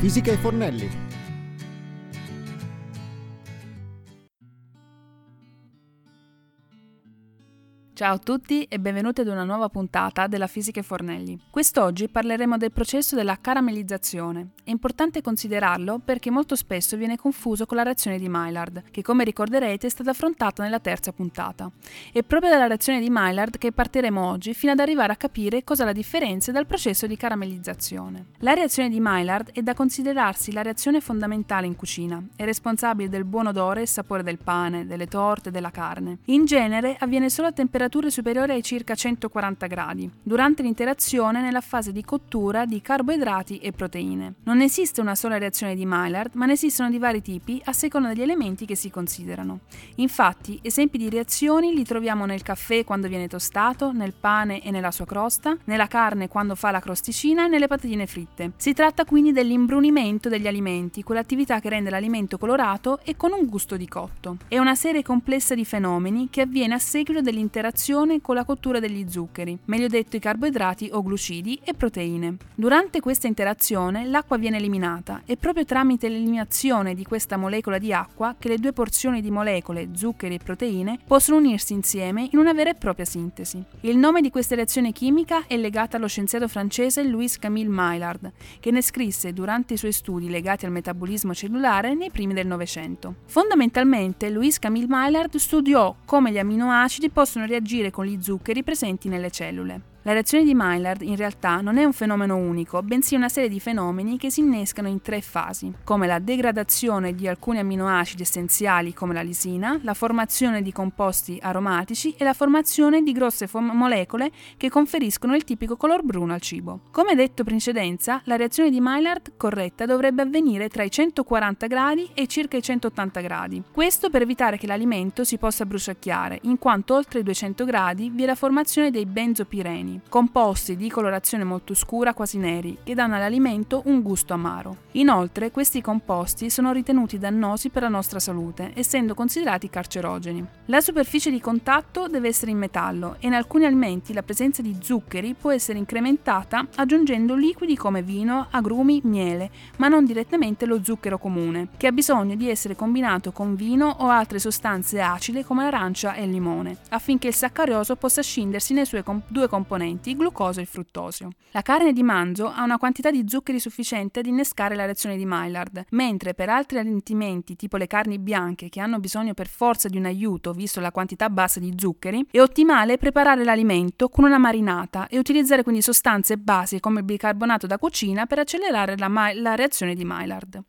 fisica ai fornelli. Ciao a tutti e benvenuti ad una nuova puntata della Fisica e Fornelli. Quest'oggi parleremo del processo della caramellizzazione. È importante considerarlo perché molto spesso viene confuso con la reazione di Maillard, che come ricorderete è stata affrontata nella terza puntata. È proprio dalla reazione di Maillard che partiremo oggi fino ad arrivare a capire cosa la differenzia dal processo di caramellizzazione. La reazione di Maillard è da considerarsi la reazione fondamentale in cucina, è responsabile del buon odore e sapore del pane, delle torte della carne. In genere avviene solo a temperatura temperature superiori ai circa 140 gradi, durante l'interazione nella fase di cottura di carboidrati e proteine. Non esiste una sola reazione di Maillard, ma ne esistono di vari tipi a seconda degli elementi che si considerano. Infatti, esempi di reazioni li troviamo nel caffè quando viene tostato, nel pane e nella sua crosta, nella carne quando fa la crosticina e nelle patatine fritte. Si tratta quindi dell'imbrunimento degli alimenti, quell'attività che rende l'alimento colorato e con un gusto di cotto. È una serie complessa di fenomeni che avviene a seguito dell'interazione reazione con la cottura degli zuccheri, meglio detto i carboidrati o glucidi e proteine. Durante questa interazione l'acqua viene eliminata e proprio tramite l'eliminazione di questa molecola di acqua che le due porzioni di molecole, zuccheri e proteine, possono unirsi insieme in una vera e propria sintesi. Il nome di questa reazione chimica è legato allo scienziato francese Louis Camille Maillard, che ne scrisse durante i suoi studi legati al metabolismo cellulare nei primi del Novecento. Fondamentalmente, Louis Camille Maillard studiò come gli aminoacidi possono reagire interagire con gli zuccheri presenti nelle cellule. La reazione di Maillard in realtà non è un fenomeno unico, bensì una serie di fenomeni che si innescano in tre fasi, come la degradazione di alcuni amminoacidi essenziali come la lisina, la formazione di composti aromatici e la formazione di grosse fo- molecole che conferiscono il tipico color bruno al cibo. Come detto in precedenza, la reazione di Maillard corretta dovrebbe avvenire tra i 140 gradi e circa i 180 gradi. Questo per evitare che l'alimento si possa bruciacchiare, in quanto oltre i 200 gradi vi è la formazione dei benzopireni composti di colorazione molto scura, quasi neri, che danno all'alimento un gusto amaro. Inoltre, questi composti sono ritenuti dannosi per la nostra salute, essendo considerati carcerogeni. La superficie di contatto deve essere in metallo e in alcuni alimenti la presenza di zuccheri può essere incrementata aggiungendo liquidi come vino, agrumi, miele, ma non direttamente lo zucchero comune, che ha bisogno di essere combinato con vino o altre sostanze acide come l'arancia e il limone, affinché il saccarioso possa scindersi nei suoi com- due componenti componenti, glucosio e fruttosio. La carne di manzo ha una quantità di zuccheri sufficiente ad innescare la reazione di Maillard, mentre per altri alimenti tipo le carni bianche che hanno bisogno per forza di un aiuto visto la quantità bassa di zuccheri, è ottimale preparare l'alimento con una marinata e utilizzare quindi sostanze basi come il bicarbonato da cucina per accelerare la, ma- la reazione di Maillard.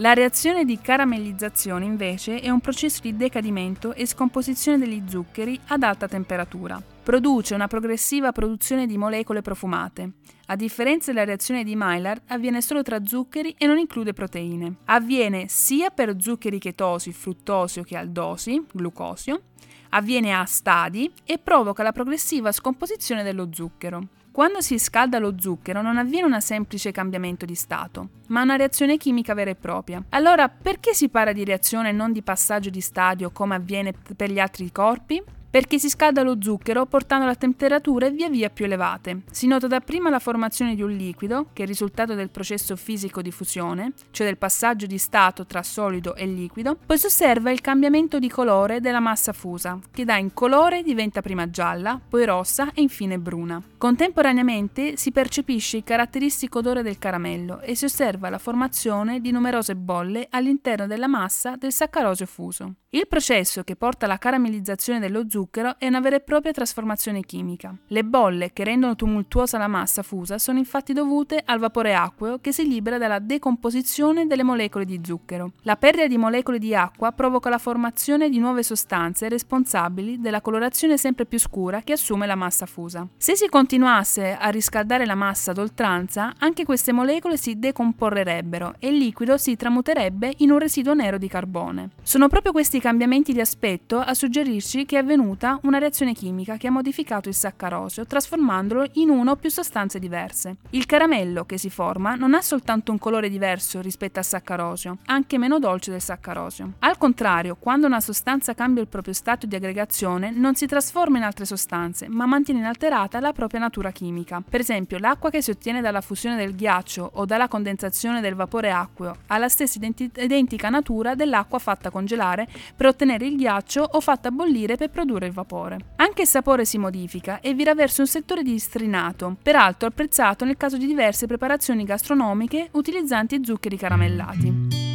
La reazione di caramellizzazione invece è un processo di decadimento e scomposizione degli zuccheri ad alta temperatura. Produce una progressiva produzione di molecole profumate. A differenza della reazione di Maillard, avviene solo tra zuccheri e non include proteine. Avviene sia per zuccheri chetosi, fruttosio che aldosi, glucosio, avviene a stadi e provoca la progressiva scomposizione dello zucchero. Quando si scalda lo zucchero non avviene un semplice cambiamento di stato, ma una reazione chimica vera e propria. Allora, perché si parla di reazione e non di passaggio di stadio come avviene per gli altri corpi? Perché si scalda lo zucchero portando a temperature via via più elevate. Si nota dapprima la formazione di un liquido, che è il risultato del processo fisico di fusione, cioè del passaggio di stato tra solido e liquido, poi si osserva il cambiamento di colore della massa fusa, che da incolore diventa prima gialla, poi rossa e infine bruna. Contemporaneamente si percepisce il caratteristico odore del caramello e si osserva la formazione di numerose bolle all'interno della massa del saccarosio fuso. Il processo che porta alla caramellizzazione dello zucchero è una vera e propria trasformazione chimica. Le bolle che rendono tumultuosa la massa fusa sono infatti dovute al vapore acqueo che si libera dalla decomposizione delle molecole di zucchero. La perdita di molecole di acqua provoca la formazione di nuove sostanze responsabili della colorazione sempre più scura che assume la massa fusa. Se si continuasse a riscaldare la massa ad oltranza, anche queste molecole si decomporrerebbero e il liquido si tramuterebbe in un residuo nero di carbone. Sono proprio questi cambiamenti di aspetto a suggerirci che è avvenuto avvenuta una reazione chimica che ha modificato il saccarosio, trasformandolo in una o più sostanze diverse. Il caramello che si forma non ha soltanto un colore diverso rispetto al saccarosio, anche meno dolce del saccarosio. Al contrario, quando una sostanza cambia il proprio stato di aggregazione, non si trasforma in altre sostanze, ma mantiene inalterata la propria natura chimica. Per esempio, l'acqua che si ottiene dalla fusione del ghiaccio o dalla condensazione del vapore acqueo ha la stessa identi- identica natura dell'acqua fatta congelare per ottenere il ghiaccio o fatta bollire per produrre il vapore. Anche il sapore si modifica e vira verso un settore di strinato, peraltro apprezzato nel caso di diverse preparazioni gastronomiche utilizzanti zuccheri caramellati.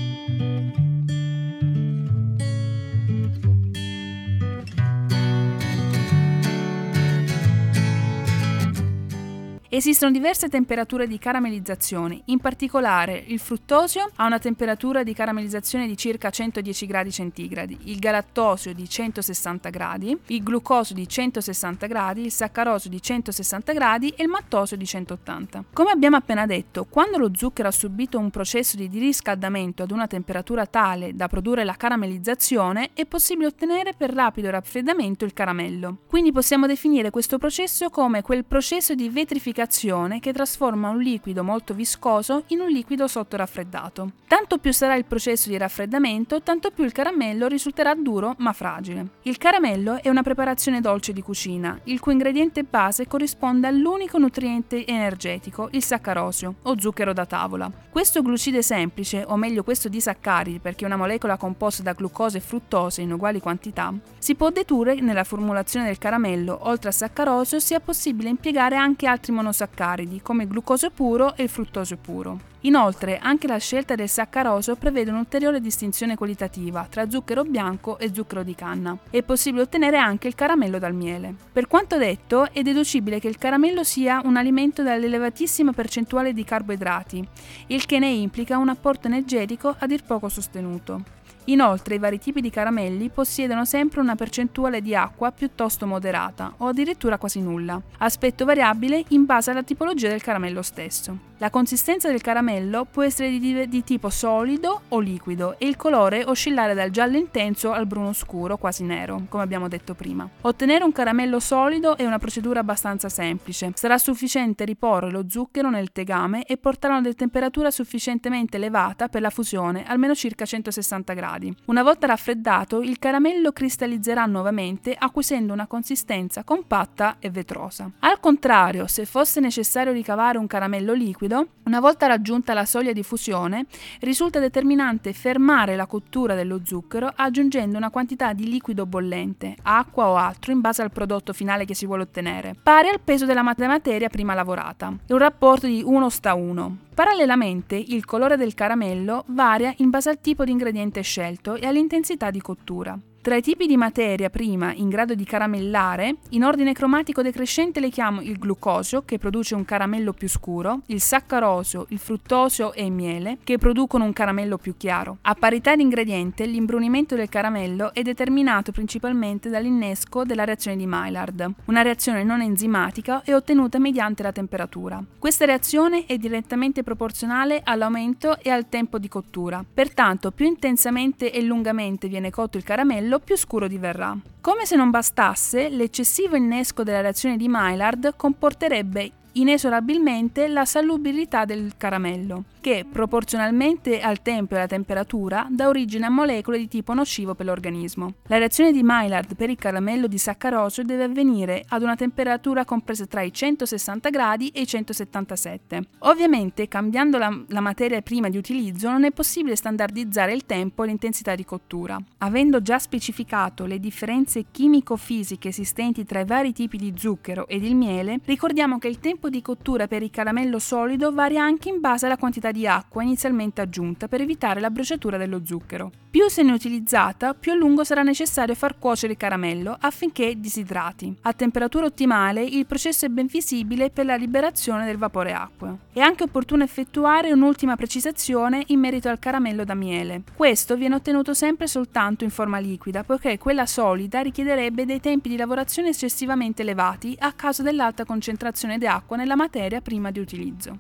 Esistono diverse temperature di caramellizzazione, in particolare il fruttosio ha una temperatura di caramellizzazione di circa 110 gradi centigradi, il galattosio di 160 gradi, il glucosio di 160 gradi, il saccarosio di 160 gradi e il mattosio di 180. Come abbiamo appena detto, quando lo zucchero ha subito un processo di riscaldamento ad una temperatura tale da produrre la caramellizzazione, è possibile ottenere per rapido raffreddamento il caramello. Quindi possiamo definire questo processo come quel processo di vetrificazione reazione che trasforma un liquido molto viscoso in un liquido sottoraffreddato. Tanto più sarà il processo di raffreddamento, tanto più il caramello risulterà duro ma fragile. Il caramello è una preparazione dolce di cucina, il cui ingrediente base corrisponde all'unico nutriente energetico, il saccarosio, o zucchero da tavola. Questo glucide semplice, o meglio questo disaccaridi perché è una molecola composta da glucosio e fruttosio in uguali quantità, si può dedurre nella formulazione del caramello, oltre al saccarosio, sia possibile impiegare anche altri monosaccaridi monosaccaridi come il glucosio puro e il fruttosio puro. Inoltre, anche la scelta del saccarosio prevede un'ulteriore distinzione qualitativa tra zucchero bianco e zucchero di canna. È possibile ottenere anche il caramello dal miele. Per quanto detto, è deducibile che il caramello sia un alimento dall'elevatissima percentuale di carboidrati, il che ne implica un apporto energetico a dir poco sostenuto. Inoltre i vari tipi di caramelli possiedono sempre una percentuale di acqua piuttosto moderata o addirittura quasi nulla, aspetto variabile in base alla tipologia del caramello stesso. La consistenza del caramello può essere di, di, tipo solido o liquido e il colore oscillare dal giallo intenso al bruno scuro, quasi nero, come abbiamo detto prima. Ottenere un caramello solido è una procedura abbastanza semplice. Sarà sufficiente riporre lo zucchero nel tegame e portarlo ad una temperatura sufficientemente elevata per la fusione, almeno circa 160 gradi. Una volta raffreddato, il caramello cristallizzerà nuovamente acquisendo una consistenza compatta e vetrosa. Al contrario, se fosse necessario ricavare un caramello liquido, liquido, una volta raggiunta la soglia di fusione, risulta determinante fermare la cottura dello zucchero aggiungendo una quantità di liquido bollente, acqua o altro, in base al prodotto finale che si vuole ottenere, pari al peso della materia prima lavorata. Un rapporto di 1 sta 1. Parallelamente, il colore del caramello varia in base al tipo di ingrediente scelto e all'intensità di cottura. Tra i tipi di materia prima in grado di caramellare, in ordine cromatico decrescente le chiamo il glucosio, che produce un caramello più scuro, il saccarosio, il fruttosio e il miele, che producono un caramello più chiaro. A parità di ingrediente, l'imbrunimento del caramello è determinato principalmente dall'innesco della reazione di Maillard, una reazione non enzimatica e ottenuta mediante la temperatura. Questa reazione è direttamente proporzionale all'aumento e al tempo di cottura. Pertanto, più intensamente e lungamente viene cotto il caramello, quello più scuro diverrà. Come se non bastasse, l'eccessivo innesco della reazione di Maillard comporterebbe inesorabilmente la salubilità del caramello, che proporzionalmente al tempo e alla temperatura dà origine a molecole di tipo nocivo per l'organismo. La reazione di Maillard per il caramello di saccarosio deve avvenire ad una temperatura compresa tra i 160 gradi e i 177. Ovviamente, cambiando la, la materia prima di utilizzo, non è possibile standardizzare il tempo e l'intensità di cottura. Avendo già specificato le differenze chimico-fisiche esistenti tra i vari tipi di zucchero ed il miele, ricordiamo che il tempo tempo di cottura per il caramello solido varia anche in base alla quantità di acqua inizialmente aggiunta per evitare la bruciatura dello zucchero. Più se ne è utilizzata, più a lungo sarà necessario far cuocere il caramello affinché disidrati. A temperatura ottimale il processo è ben visibile per la liberazione del vapore acqueo. È anche opportuno effettuare un'ultima precisazione in merito al caramello da miele. Questo viene ottenuto sempre soltanto in forma liquida, poiché quella solida richiederebbe dei tempi di lavorazione eccessivamente elevati a causa dell'alta concentrazione di acqua nella materia prima di utilizzo.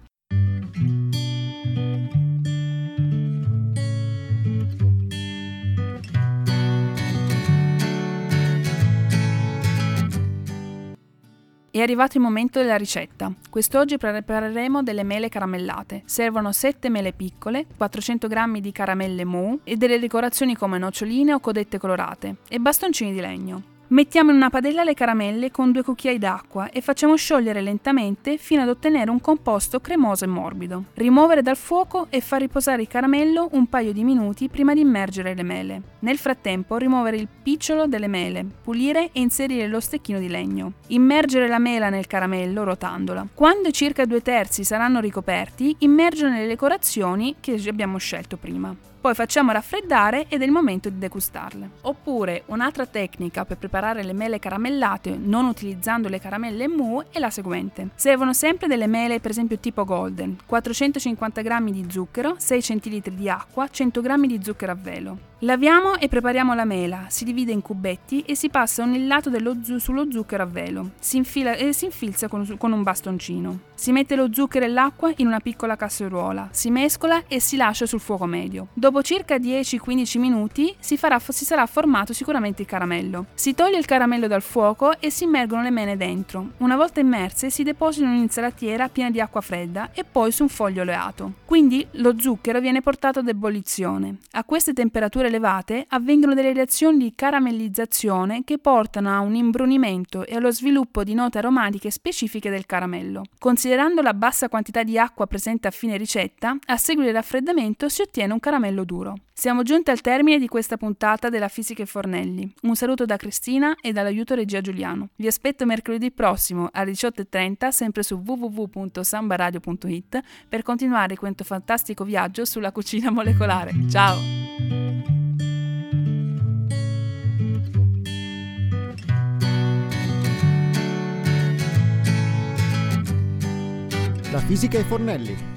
È arrivato il momento della ricetta. Quest'oggi prepareremo delle mele caramellate. Servono 7 mele piccole, 400 g di caramelle mou e delle decorazioni come noccioline o codette colorate e bastoncini di legno. Mettiamo in una padella le caramelle con due cucchiai d'acqua e facciamo sciogliere lentamente fino ad ottenere un composto cremoso e morbido. Rimuovere dal fuoco e far riposare il caramello un paio di minuti prima di immergere le mele. Nel frattempo rimuovere il picciolo delle mele, pulire e inserire lo stecchino di legno. Immergere la mela nel caramello rotandola. Quando circa due terzi saranno ricoperti, immergere nelle decorazioni che abbiamo scelto prima. Poi facciamo raffreddare ed è il momento di degustarle. Oppure un'altra tecnica per preparare le mele caramellate non utilizzando le caramelle mu è la seguente. Servono sempre delle mele per esempio tipo golden, 450 g di zucchero, 6 cl di acqua, 100 g di zucchero a velo. Laviamo e prepariamo la mela, si divide in cubetti e si passa un illato zu- sullo zucchero a velo, si infila e si infilza con, con un bastoncino. Si mette lo zucchero e l'acqua in una piccola casseruola, si mescola e si lascia sul fuoco medio. Dopo circa 10-15 minuti si, farà, si, sarà formato sicuramente il caramello. Si toglie il caramello dal fuoco e si immergono le mele dentro. Una volta immerse si depositano in un'insalatiera piena di acqua fredda e poi su un foglio oleato. Quindi lo zucchero viene portato ad ebollizione. A queste temperature elevate avvengono delle reazioni di caramellizzazione che portano a un imbrunimento e allo sviluppo di note aromatiche specifiche del caramello. Considerando la bassa quantità di acqua presente a fine ricetta, a seguito del raffreddamento si ottiene un caramello duro. Siamo giunti al termine di questa puntata della Fisica e Fornelli. Un saluto da Cristina e dall'aiuto regia Giuliano. Vi aspetto mercoledì prossimo alle 18.30 sempre su www.sambaradio.it per continuare questo fantastico viaggio sulla cucina molecolare. Ciao! La fisica e Fornelli